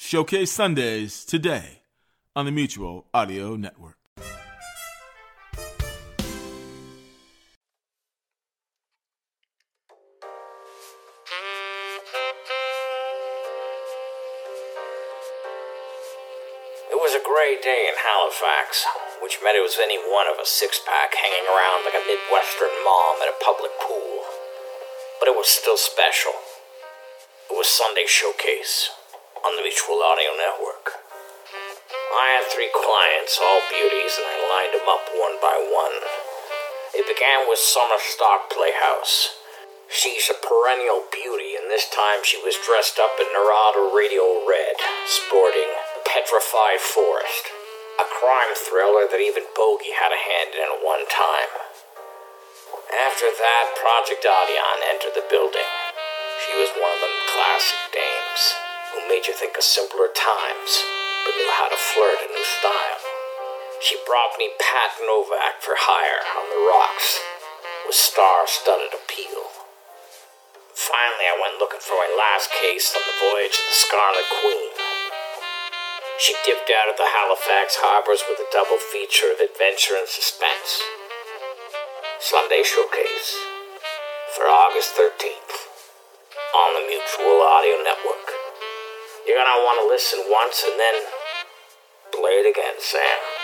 Showcase Sundays today on the Mutual Audio Network. It was a gray day in Halifax, which meant it was any one of a six pack hanging around like a Midwestern mom at a public pool. But it was still special. It was Sunday Showcase on the Mutual Audio Network. I had three clients, all beauties, and I lined them up one by one. It began with Summer Stock Playhouse. She's a perennial beauty, and this time she was dressed up in Narada Radio Red, sporting Petrified Forest, a crime thriller that even Bogey had a hand in at one time. After that, Project Audion entered the building. She was one of them classic dames who made you think of simpler times, but knew how to flirt a new style. She brought me Pat Novak for hire on the rocks with star-studded appeal. Finally, I went looking for my last case on the voyage of the Scarlet Queen. She dipped out of the Halifax harbors with a double feature of adventure and suspense. Sunday Showcase for August 13th on the Mutual Audio Network. You're gonna want to listen once and then play it again, Sam.